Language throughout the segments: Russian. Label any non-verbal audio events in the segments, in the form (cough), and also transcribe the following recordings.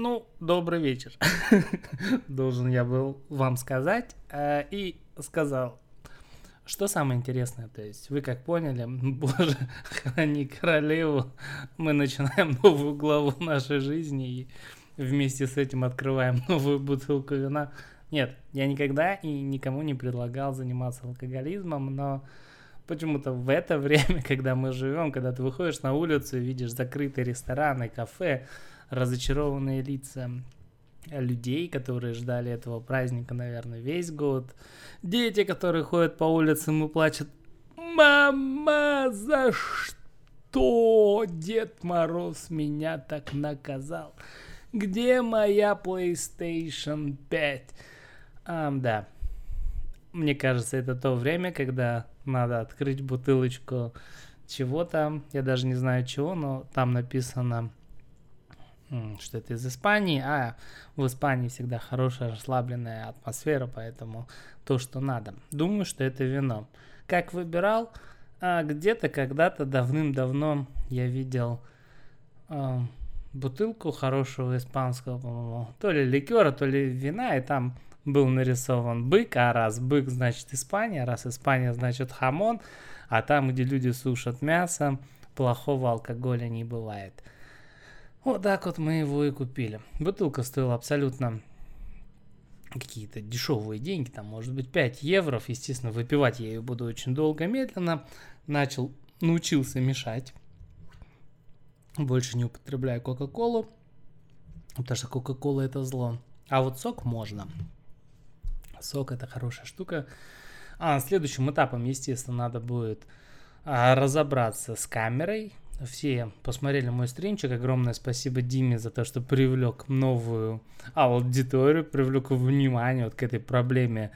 Ну, добрый вечер. (laughs) Должен я был вам сказать. Э, и сказал, что самое интересное, то есть вы как поняли, (laughs) боже, храни королеву, мы начинаем новую главу нашей жизни и вместе с этим открываем (laughs) новую бутылку вина. Нет, я никогда и никому не предлагал заниматься алкоголизмом, но почему-то в это время, когда мы живем, когда ты выходишь на улицу и видишь закрытые рестораны, кафе, разочарованные лица людей, которые ждали этого праздника, наверное, весь год. Дети, которые ходят по улицам и плачут. Мама, за что Дед Мороз меня так наказал? Где моя PlayStation 5? А, да. Мне кажется, это то время, когда надо открыть бутылочку чего-то. Я даже не знаю чего, но там написано что это из Испании, а в Испании всегда хорошая расслабленная атмосфера, поэтому то, что надо. Думаю, что это вино. Как выбирал? А, где-то когда-то давным-давно я видел а, бутылку хорошего испанского, по-моему, то ли ликера, то ли вина, и там был нарисован бык, а раз бык значит Испания, раз Испания значит хамон, а там, где люди сушат мясо, плохого алкоголя не бывает. Вот так вот мы его и купили. Бутылка стоила абсолютно какие-то дешевые деньги, там может быть 5 евро, естественно, выпивать я ее буду очень долго, медленно. Начал, научился мешать. Больше не употребляю Кока-Колу, потому что Кока-Кола это зло. А вот сок можно. Сок это хорошая штука. А следующим этапом, естественно, надо будет а, разобраться с камерой, все посмотрели мой стримчик. Огромное спасибо Диме за то, что привлек новую аудиторию, привлек внимание вот к этой проблеме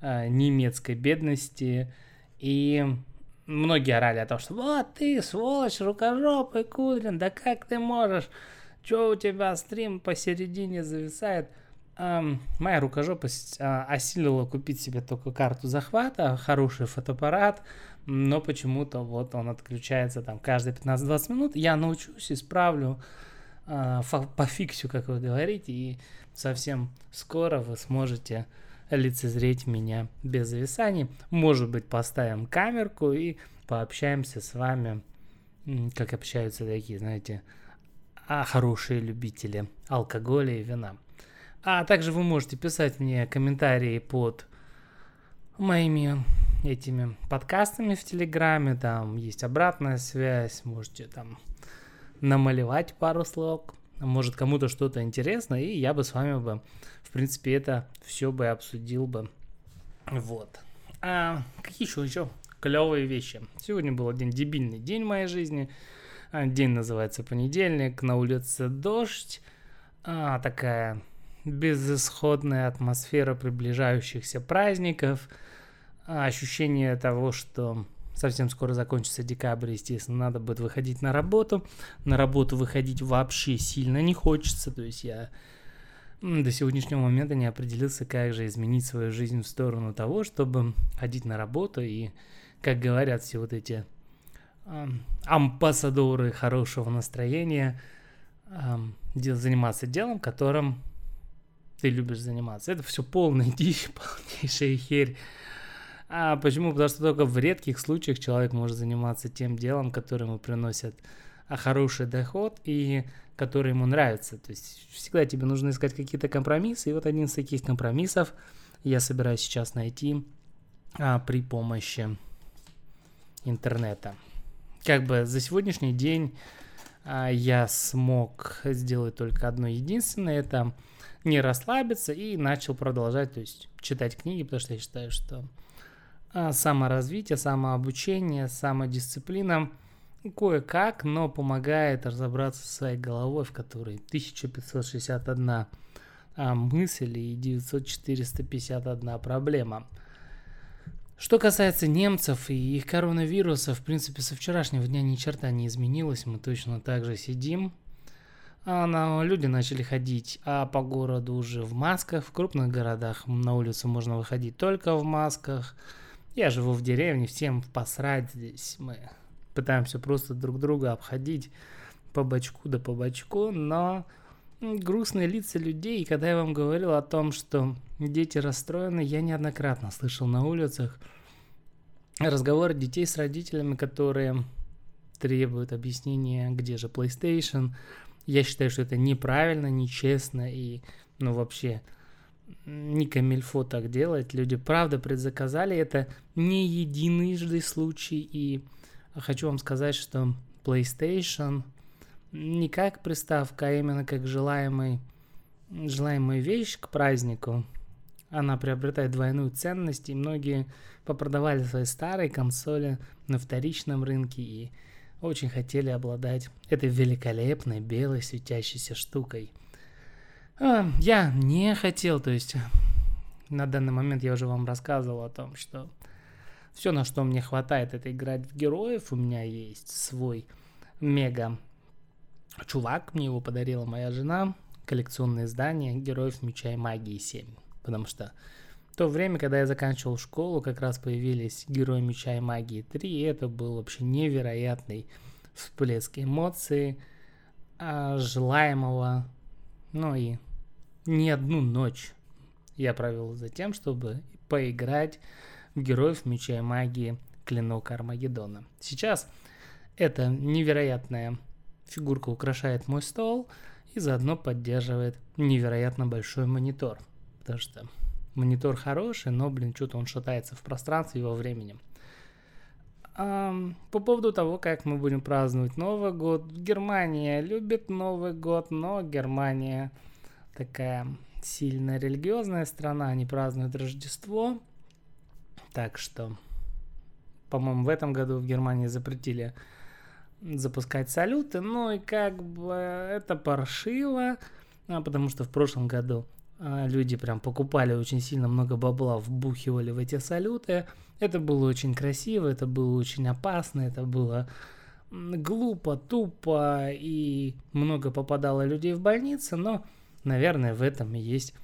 э, немецкой бедности. И многие орали о том, что вот ты, сволочь, рукожопый, Кудрин, да как ты можешь? Чё у тебя стрим посередине зависает? Моя рукожопость uh, осилила купить себе только карту захвата, хороший фотоаппарат, но почему-то вот он отключается там каждые 15-20 минут. Я научусь, исправлю, э, пофиксю, как вы говорите, и совсем скоро вы сможете лицезреть меня без зависаний. Может быть, поставим камерку и пообщаемся с вами, как общаются такие, знаете, а хорошие любители алкоголя и вина. А также вы можете писать мне комментарии под моими этими подкастами в Телеграме, там есть обратная связь, можете там намалевать пару слов, может кому-то что-то интересно, и я бы с вами бы, в принципе, это все бы обсудил бы. Вот. А какие еще еще клевые вещи? Сегодня был один дебильный день в моей жизни. День называется понедельник, на улице дождь. А, такая безысходная атмосфера приближающихся праздников – а, ощущение того, что совсем скоро закончится декабрь, естественно, надо будет выходить на работу. На работу выходить вообще сильно не хочется, то есть я до сегодняшнего момента не определился, как же изменить свою жизнь в сторону того, чтобы ходить на работу и, как говорят все вот эти э, амбассадоры хорошего настроения, э, заниматься делом, которым ты любишь заниматься. Это все полная (laughs) дичь, полнейшая херь. А почему? Потому что только в редких случаях человек может заниматься тем делом, которое ему приносит а, хороший доход и который ему нравится. То есть всегда тебе нужно искать какие-то компромиссы. И вот один из таких компромиссов я собираюсь сейчас найти а, при помощи интернета. Как бы за сегодняшний день я смог сделать только одно единственное, это не расслабиться и начал продолжать, то есть читать книги, потому что я считаю, что а, саморазвитие, самообучение, самодисциплина кое-как, но помогает разобраться со своей головой, в которой 1561 а, мысль и 900-451 проблема. Что касается немцев и их коронавируса, в принципе, со вчерашнего дня ни черта не изменилось, мы точно так же сидим. А, но люди начали ходить а по городу уже в масках. В крупных городах на улицу можно выходить только в масках. Я живу в деревне, всем посрать здесь. Мы пытаемся просто друг друга обходить по бочку да по бочку, но грустные лица людей. И когда я вам говорил о том, что дети расстроены, я неоднократно слышал на улицах разговоры детей с родителями, которые требуют объяснения, где же PlayStation. Я считаю, что это неправильно, нечестно и, ну, вообще не камильфо так делать. Люди правда предзаказали. Это не единожды случай. И хочу вам сказать, что PlayStation не как приставка, а именно как желаемый, желаемая вещь к празднику. Она приобретает двойную ценность, и многие попродавали свои старые консоли на вторичном рынке и очень хотели обладать этой великолепной белой светящейся штукой. А, я не хотел, то есть на данный момент я уже вам рассказывал о том, что все, на что мне хватает, это играть в героев. У меня есть свой мега чувак, мне его подарила моя жена, коллекционное издание Героев Меча и Магии 7. Потому что в то время, когда я заканчивал школу, как раз появились Герои Меча и Магии 3, и это был вообще невероятный всплеск эмоций, а, желаемого, ну и не одну ночь я провел за тем, чтобы поиграть в Героев Меча и Магии Клинок Армагеддона. Сейчас эта невероятная фигурка украшает мой стол и заодно поддерживает невероятно большой монитор. Потому что монитор хороший, но, блин, что-то он шатается в пространстве и во времени. А, по поводу того, как мы будем праздновать Новый год. Германия любит Новый год, но Германия такая сильно религиозная страна, они празднуют Рождество. Так что, по-моему, в этом году в Германии запретили запускать салюты, ну и как бы это паршиво, а, потому что в прошлом году а, люди прям покупали очень сильно много бабла, вбухивали в эти салюты. Это было очень красиво, это было очень опасно, это было глупо, тупо и много попадало людей в больницы, но, наверное, в этом и есть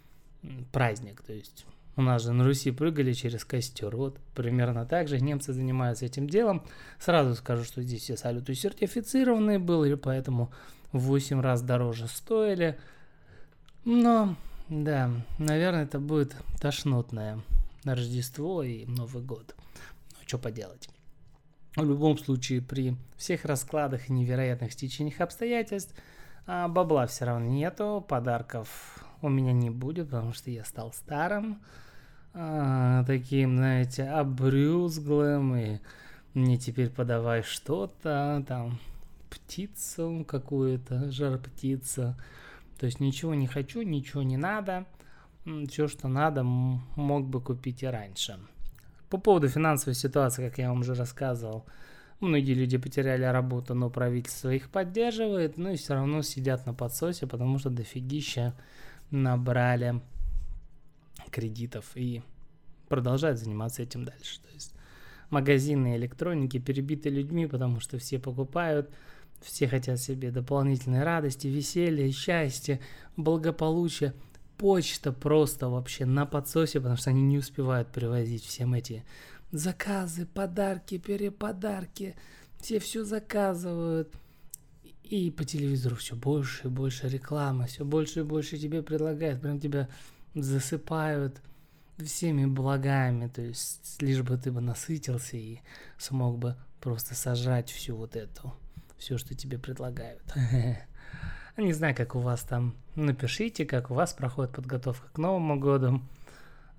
праздник. То есть у нас же на Руси прыгали через костер. Вот примерно так же немцы занимаются этим делом. Сразу скажу, что здесь все салюты сертифицированные были, поэтому в 8 раз дороже стоили. Но, да, наверное, это будет тошнотное Рождество и Новый год. Ну, что поделать. В любом случае, при всех раскладах и невероятных стечениях обстоятельств, а бабла все равно нету, подарков у меня не будет, потому что я стал старым, а, таким, знаете, обрюзглым, и мне теперь подавай что-то, там, птицу какую-то, жар птица. То есть ничего не хочу, ничего не надо. Все, что надо, мог бы купить и раньше. По поводу финансовой ситуации, как я вам уже рассказывал, многие люди потеряли работу, но правительство их поддерживает, ну и все равно сидят на подсосе, потому что дофигища набрали кредитов и продолжают заниматься этим дальше. То есть магазины электроники перебиты людьми, потому что все покупают, все хотят себе дополнительной радости, веселья, счастья, благополучия. Почта просто вообще на подсосе, потому что они не успевают привозить всем эти заказы, подарки, переподарки. Все все заказывают. И по телевизору все больше и больше рекламы, все больше и больше тебе предлагают, прям тебя засыпают всеми благами, то есть лишь бы ты бы насытился и смог бы просто сажать всю вот эту, все, что тебе предлагают. (laughs) Не знаю, как у вас там, напишите, как у вас проходит подготовка к Новому году,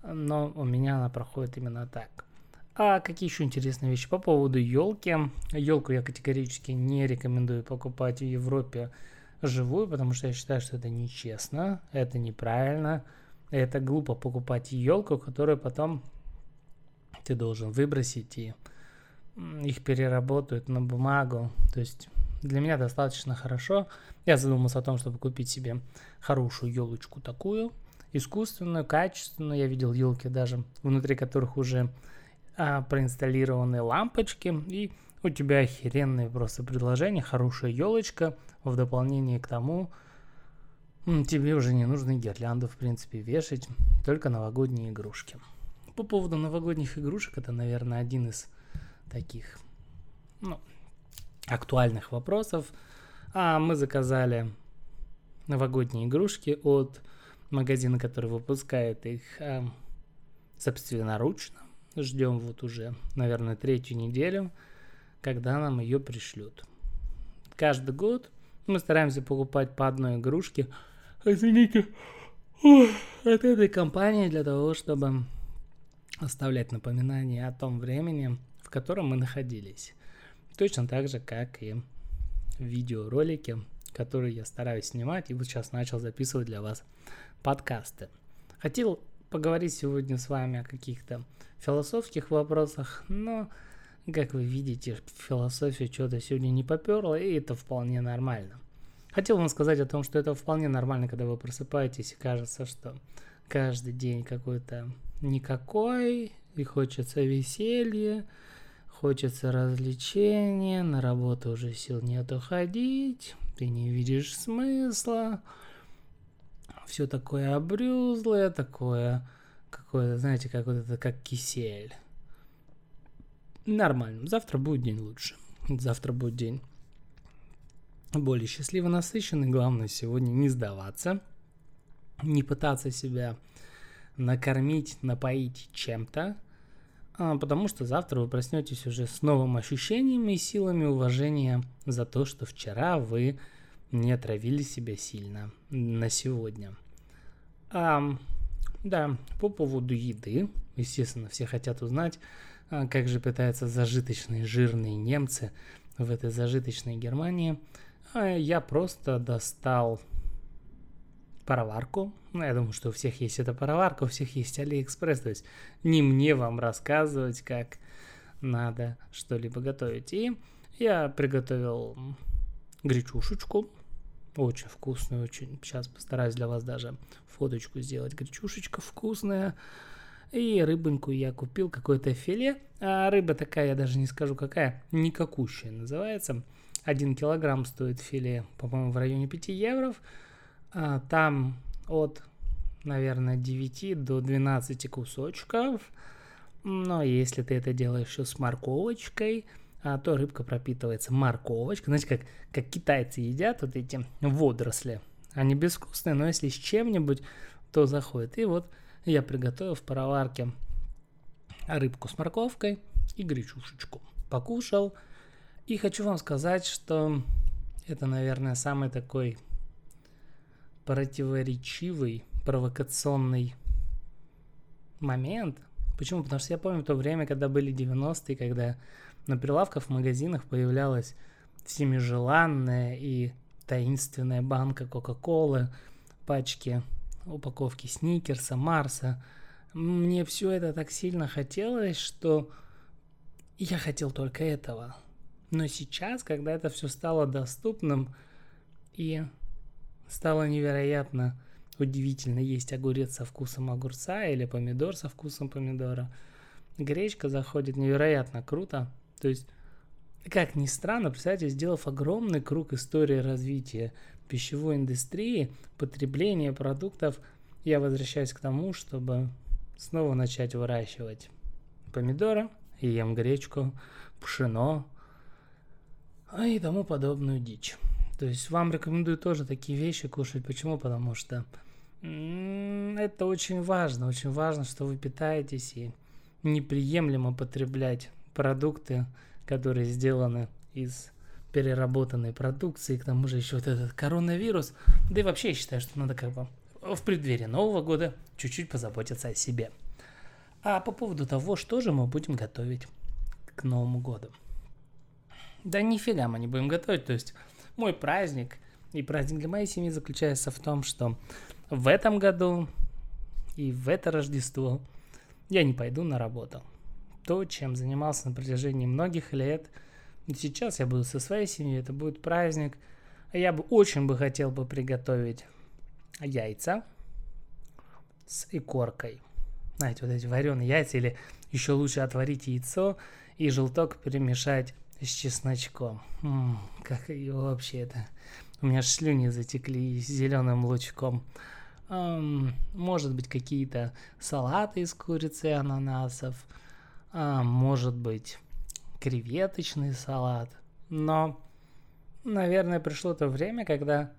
но у меня она проходит именно так. А какие еще интересные вещи по поводу елки? Елку я категорически не рекомендую покупать в Европе живую, потому что я считаю, что это нечестно, это неправильно, это глупо покупать елку, которую потом ты должен выбросить и их переработают на бумагу. То есть для меня достаточно хорошо. Я задумался о том, чтобы купить себе хорошую елочку такую, искусственную, качественную. Я видел елки даже, внутри которых уже а, проинсталлированы лампочки, и у тебя охеренное просто предложение, хорошая елочка в дополнение к тому, тебе уже не нужно гирлянду, в принципе, вешать, только новогодние игрушки. По поводу новогодних игрушек, это, наверное, один из таких, ну, актуальных вопросов. А мы заказали новогодние игрушки от магазина, который выпускает их э, собственноручно. Ждем вот уже, наверное, третью неделю, когда нам ее пришлют. Каждый год мы стараемся покупать по одной игрушке. Извините, от этой компании для того, чтобы оставлять напоминания о том времени, в котором мы находились. Точно так же, как и видеоролики, которые я стараюсь снимать, и вот сейчас начал записывать для вас подкасты. Хотел поговорить сегодня с вами о каких-то философских вопросах, но, как вы видите, философия что-то сегодня не поперла, и это вполне нормально. Хотел вам сказать о том, что это вполне нормально, когда вы просыпаетесь и кажется, что каждый день какой-то никакой, и хочется веселья, хочется развлечения, на работу уже сил нет уходить, ты не видишь смысла, все такое обрюзлое, такое какое-то, знаете, как вот это, как кисель. Нормально. Завтра будет день лучше. Завтра будет день более счастливо насыщенный. Главное сегодня не сдаваться, не пытаться себя накормить, напоить чем-то, а, потому что завтра вы проснетесь уже с новым ощущением и силами уважения за то, что вчера вы не отравили себя сильно на сегодня. А, да, по поводу еды, естественно, все хотят узнать, а, как же питаются зажиточные жирные немцы в этой зажиточной Германии. А я просто достал пароварку. Ну, я думаю, что у всех есть эта пароварка, у всех есть Алиэкспресс. То есть не мне вам рассказывать, как надо что-либо готовить. И я приготовил гречушечку. Очень вкусную, очень. Сейчас постараюсь для вас даже фоточку сделать. Гречушечка вкусная. И рыбоньку я купил, какое-то филе. А рыба такая, я даже не скажу какая, никакущая называется. Один килограмм стоит филе, по-моему, в районе 5 евро. А, там от, наверное, 9 до 12 кусочков. Но если ты это делаешь еще с морковочкой, а, то рыбка пропитывается морковочкой. Знаете, как, как китайцы едят вот эти водоросли. Они безвкусные, но если с чем-нибудь, то заходит. И вот я приготовил в пароварке рыбку с морковкой и гречушечку. Покушал. И хочу вам сказать, что это, наверное, самый такой противоречивый, провокационный момент. Почему? Потому что я помню то время, когда были 90-е, когда на прилавках в магазинах появлялась всеми желанная и таинственная банка Кока-Колы, пачки упаковки Сникерса, Марса. Мне все это так сильно хотелось, что я хотел только этого. Но сейчас, когда это все стало доступным и стало невероятно удивительно есть огурец со вкусом огурца или помидор со вкусом помидора, гречка заходит невероятно круто. То есть, как ни странно, представьте, сделав огромный круг истории развития пищевой индустрии, потребления продуктов, я возвращаюсь к тому, чтобы снова начать выращивать помидоры, ем гречку, пшено а и тому подобную дичь. То есть вам рекомендую тоже такие вещи кушать. Почему? Потому что это очень важно. Очень важно, что вы питаетесь и неприемлемо потреблять продукты, которые сделаны из переработанной продукции, к тому же еще вот этот коронавирус. Да и вообще я считаю, что надо как бы в преддверии Нового года чуть-чуть позаботиться о себе. А по поводу того, что же мы будем готовить к Новому году. Да нифига мы не будем готовить, то есть мой праздник и праздник для моей семьи заключается в том, что в этом году и в это Рождество я не пойду на работу. То, чем занимался на протяжении многих лет – Сейчас я буду со своей семьей, это будет праздник. Я бы очень бы хотел бы приготовить яйца с икоркой. Знаете, вот эти вареные яйца, или еще лучше отварить яйцо и желток перемешать с чесночком. М-м, как ее вообще это... У меня слюни затекли зеленым лучком. Эм, может быть, какие-то салаты из курицы и ананасов. А, может быть, креветочный салат. Но, наверное, пришло то время, когда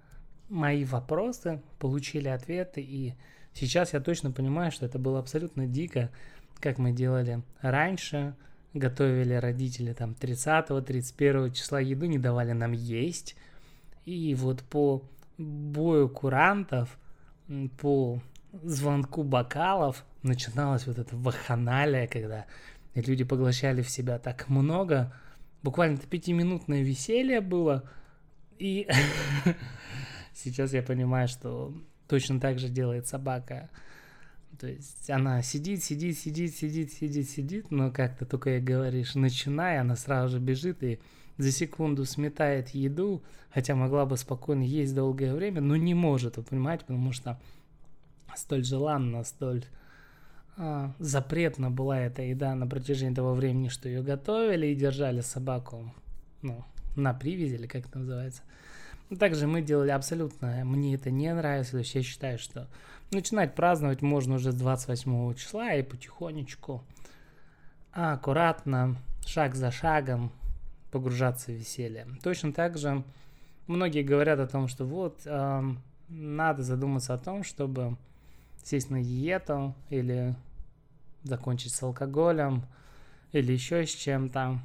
мои вопросы, получили ответы, и сейчас я точно понимаю, что это было абсолютно дико, как мы делали раньше, готовили родители там 30-31 числа еду, не давали нам есть, и вот по бою курантов, по звонку бокалов начиналась вот эта ваханалия, когда люди поглощали в себя так много, буквально это пятиминутное веселье было, и (laughs) сейчас я понимаю, что точно так же делает собака. То есть она сидит, сидит, сидит, сидит, сидит, сидит, но как-то только ей говоришь, начинай, она сразу же бежит и за секунду сметает еду, хотя могла бы спокойно есть долгое время, но не может, вы понимаете, потому что столь желанно, столь а, запретна была эта еда на протяжении того времени, что ее готовили и держали собаку, ну, на привязи или как это называется. Также мы делали абсолютно, мне это не нравится, то есть я считаю, что начинать праздновать можно уже с 28 числа и потихонечку, аккуратно, шаг за шагом погружаться в веселье. Точно так же многие говорят о том, что вот э, надо задуматься о том, чтобы сесть на диету или закончить с алкоголем или еще с чем-то.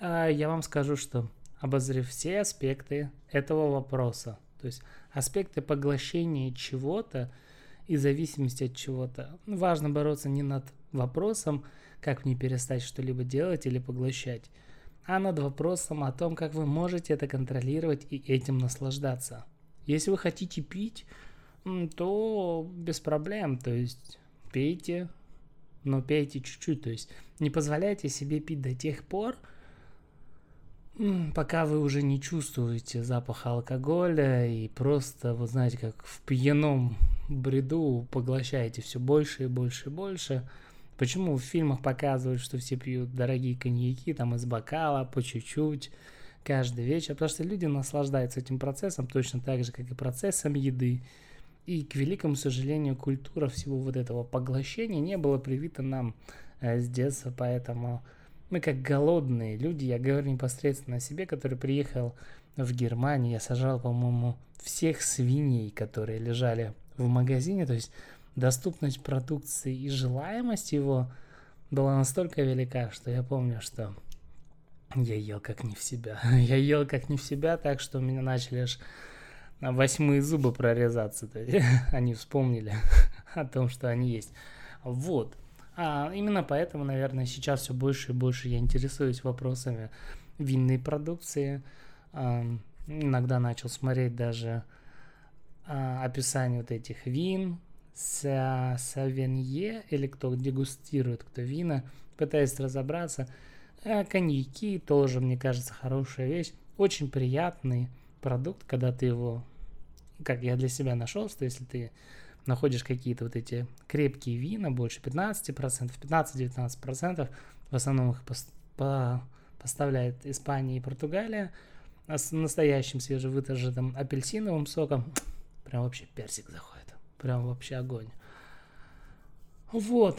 А я вам скажу, что обозрев все аспекты этого вопроса, то есть аспекты поглощения чего-то и зависимости от чего-то, важно бороться не над вопросом, как мне перестать что-либо делать или поглощать, а над вопросом о том, как вы можете это контролировать и этим наслаждаться. Если вы хотите пить, то без проблем, то есть пейте, но пейте чуть-чуть, то есть не позволяйте себе пить до тех пор, пока вы уже не чувствуете запах алкоголя и просто, вы знаете, как в пьяном бреду поглощаете все больше и больше и больше. Почему в фильмах показывают, что все пьют дорогие коньяки, там из бокала, по чуть-чуть, каждый вечер? Потому что люди наслаждаются этим процессом точно так же, как и процессом еды. И, к великому сожалению, культура всего вот этого поглощения не была привита нам э, с детства, поэтому мы как голодные люди, я говорю непосредственно о себе, который приехал в Германию, я сажал, по-моему, всех свиней, которые лежали в магазине, то есть доступность продукции и желаемость его была настолько велика, что я помню, что я ел как не в себя. (laughs) я ел как не в себя, так что у меня начали аж восьмые зубы прорезаться. То есть (laughs) они вспомнили (laughs) о том, что они есть. Вот. А именно поэтому, наверное, сейчас все больше и больше я интересуюсь вопросами винной продукции. А, иногда начал смотреть даже а, описание вот этих вин, савенье, или кто дегустирует, кто вина, пытаясь разобраться. А коньяки тоже, мне кажется, хорошая вещь. Очень приятный продукт, когда ты его, как я для себя нашел, что если ты находишь какие-то вот эти крепкие вина, больше 15%, 15-19%, в основном их по, по, поставляет Испания и Португалия, а с настоящим свежевытаженным апельсиновым соком, прям вообще персик заходит, прям вообще огонь. Вот,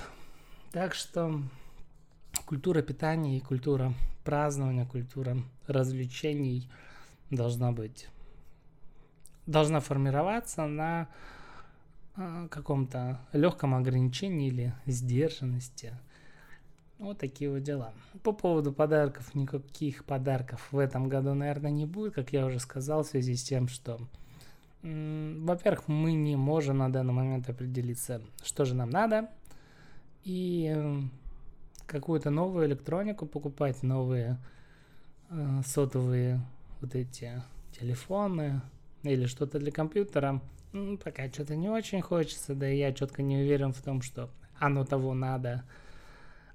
так что культура питания и культура празднования, культура развлечений – должна быть, должна формироваться на а, каком-то легком ограничении или сдержанности. Вот такие вот дела. По поводу подарков, никаких подарков в этом году, наверное, не будет, как я уже сказал, в связи с тем, что, во-первых, мы не можем на данный момент определиться, что же нам надо, и какую-то новую электронику покупать, новые э, сотовые вот эти телефоны или что-то для компьютера, ну, пока что-то не очень хочется, да и я четко не уверен в том, что оно того надо.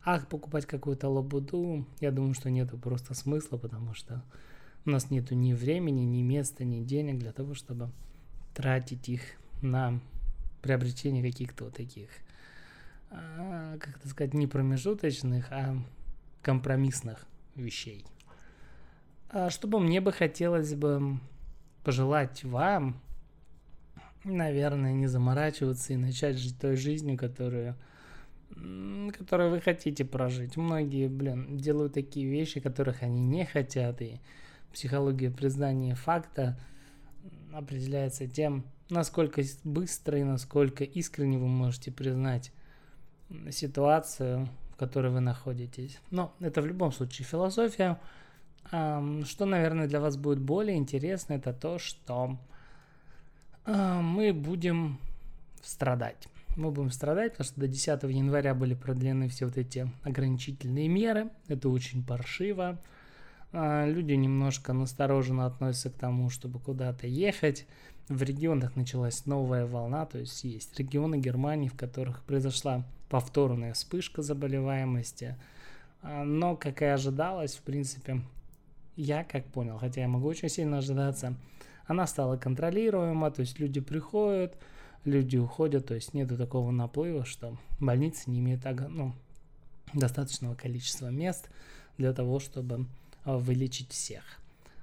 Ах, покупать какую-то лабуду, я думаю, что нету просто смысла, потому что у нас нету ни времени, ни места, ни денег для того, чтобы тратить их на приобретение каких-то вот таких, а, как это сказать, не промежуточных, а компромиссных вещей. А Чтобы мне бы хотелось бы пожелать вам, наверное, не заморачиваться и начать жить той жизнью, которую, которую вы хотите прожить. Многие, блин, делают такие вещи, которых они не хотят, и психология признания факта определяется тем, насколько быстро и насколько искренне вы можете признать ситуацию, в которой вы находитесь. Но это в любом случае философия. Что, наверное, для вас будет более интересно, это то, что а, мы будем страдать. Мы будем страдать, потому что до 10 января были продлены все вот эти ограничительные меры. Это очень паршиво. А, люди немножко настороженно относятся к тому, чтобы куда-то ехать. В регионах началась новая волна, то есть есть регионы Германии, в которых произошла повторная вспышка заболеваемости. А, но, как и ожидалось, в принципе, я как понял, хотя я могу очень сильно ожидаться, она стала контролируема, то есть люди приходят, люди уходят, то есть нету такого наплыва, что больницы не имеют ну, достаточного количества мест для того, чтобы а, вылечить всех.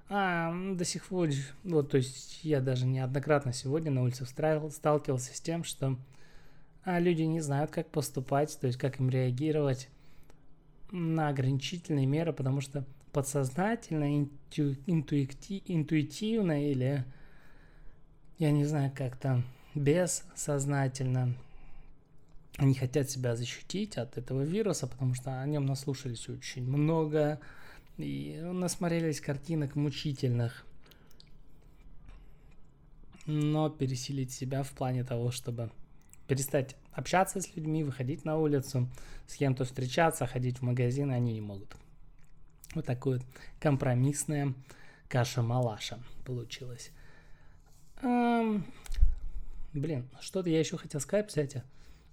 А до сих пор, вот, то есть я даже неоднократно сегодня на улице сталкивался с тем, что а, люди не знают, как поступать, то есть как им реагировать на ограничительные меры, потому что подсознательно, инту, интуити, интуитивно или, я не знаю, как-то бессознательно они хотят себя защитить от этого вируса, потому что о нем наслушались очень много и насмотрелись картинок мучительных. Но пересилить себя в плане того, чтобы перестать общаться с людьми, выходить на улицу, с кем-то встречаться, ходить в магазин, они не могут. Вот такое вот компромиссная каша-малаша получилась. Эм, блин, что-то я еще хотел сказать, кстати.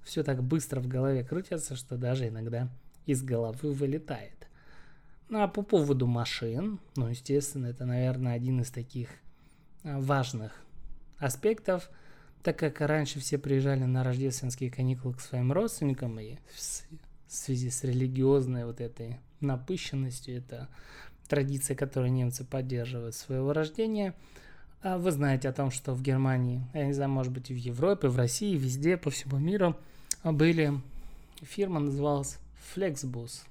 Все так быстро в голове крутится, что даже иногда из головы вылетает. Ну а по поводу машин, ну, естественно, это, наверное, один из таких а, важных аспектов, так как раньше все приезжали на рождественские каникулы к своим родственникам, и в связи с религиозной вот этой напыщенностью. Это традиция, которую немцы поддерживают с своего рождения. А вы знаете о том, что в Германии, я не знаю, может быть, и в Европе, в России, везде, по всему миру были... Фирма называлась Flexbus.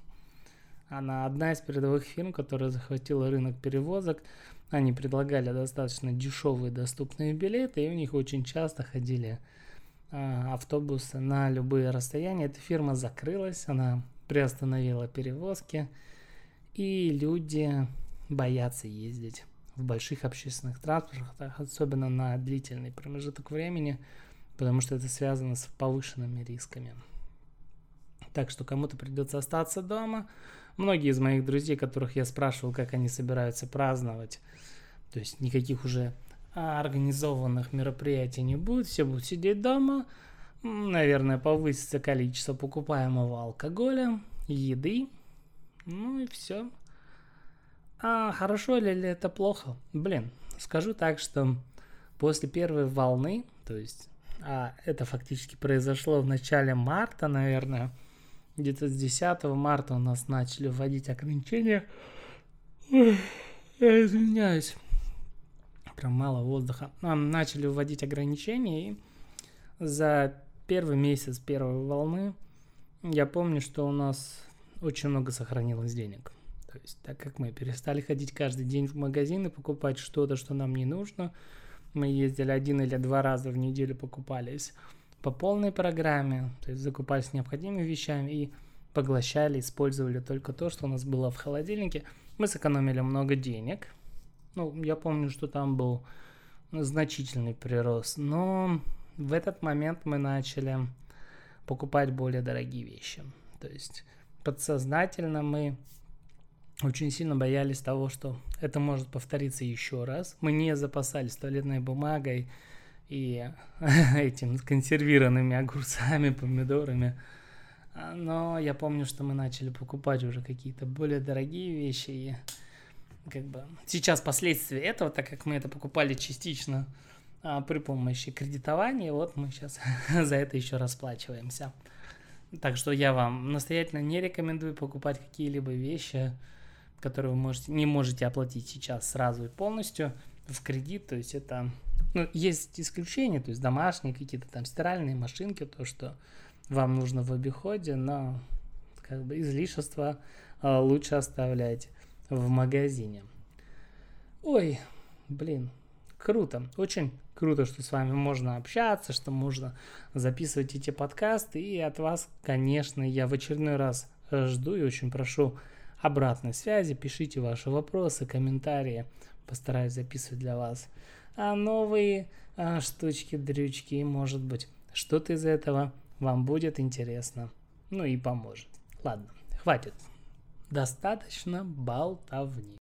Она одна из передовых фирм, которая захватила рынок перевозок. Они предлагали достаточно дешевые доступные билеты, и у них очень часто ходили а, автобусы на любые расстояния. Эта фирма закрылась, она приостановила перевозки, и люди боятся ездить в больших общественных транспортах, особенно на длительный промежуток времени, потому что это связано с повышенными рисками. Так что кому-то придется остаться дома. Многие из моих друзей, которых я спрашивал, как они собираются праздновать, то есть никаких уже организованных мероприятий не будет, все будут сидеть дома, наверное, повысится количество покупаемого алкоголя, еды, ну и все. А хорошо ли, ли это плохо? Блин, скажу так, что после первой волны, то есть а это фактически произошло в начале марта, наверное, где-то с 10 марта у нас начали вводить ограничения. Я извиняюсь. Прям мало воздуха. Нам начали вводить ограничения, и за первый месяц первой волны я помню, что у нас очень много сохранилось денег. То есть, так как мы перестали ходить каждый день в магазин и покупать что-то, что нам не нужно, мы ездили один или два раза в неделю, покупались по полной программе, то есть закупались необходимыми вещами и поглощали, использовали только то, что у нас было в холодильнике. Мы сэкономили много денег. Ну, я помню, что там был значительный прирост, но в этот момент мы начали покупать более дорогие вещи. То есть подсознательно мы очень сильно боялись того, что это может повториться еще раз. Мы не запасались туалетной бумагой и (laughs) этим консервированными огурцами, помидорами. А, но я помню, что мы начали покупать уже какие-то более дорогие вещи. И как бы сейчас последствия этого, так как мы это покупали частично а, при помощи кредитования. Вот мы сейчас (laughs) за это еще расплачиваемся. Так что я вам настоятельно не рекомендую покупать какие-либо вещи, которые вы можете, не можете оплатить сейчас сразу и полностью в кредит. То есть это... Ну, есть исключения, то есть домашние какие-то там стиральные машинки, то, что вам нужно в обиходе, но как бы излишества а, лучше оставлять в магазине. Ой, блин, круто, очень круто, что с вами можно общаться, что можно записывать эти подкасты. И от вас, конечно, я в очередной раз жду и очень прошу обратной связи. Пишите ваши вопросы, комментарии. Постараюсь записывать для вас а новые а, штучки, дрючки. И, может быть, что-то из этого вам будет интересно. Ну и поможет. Ладно, хватит. Достаточно болтовни.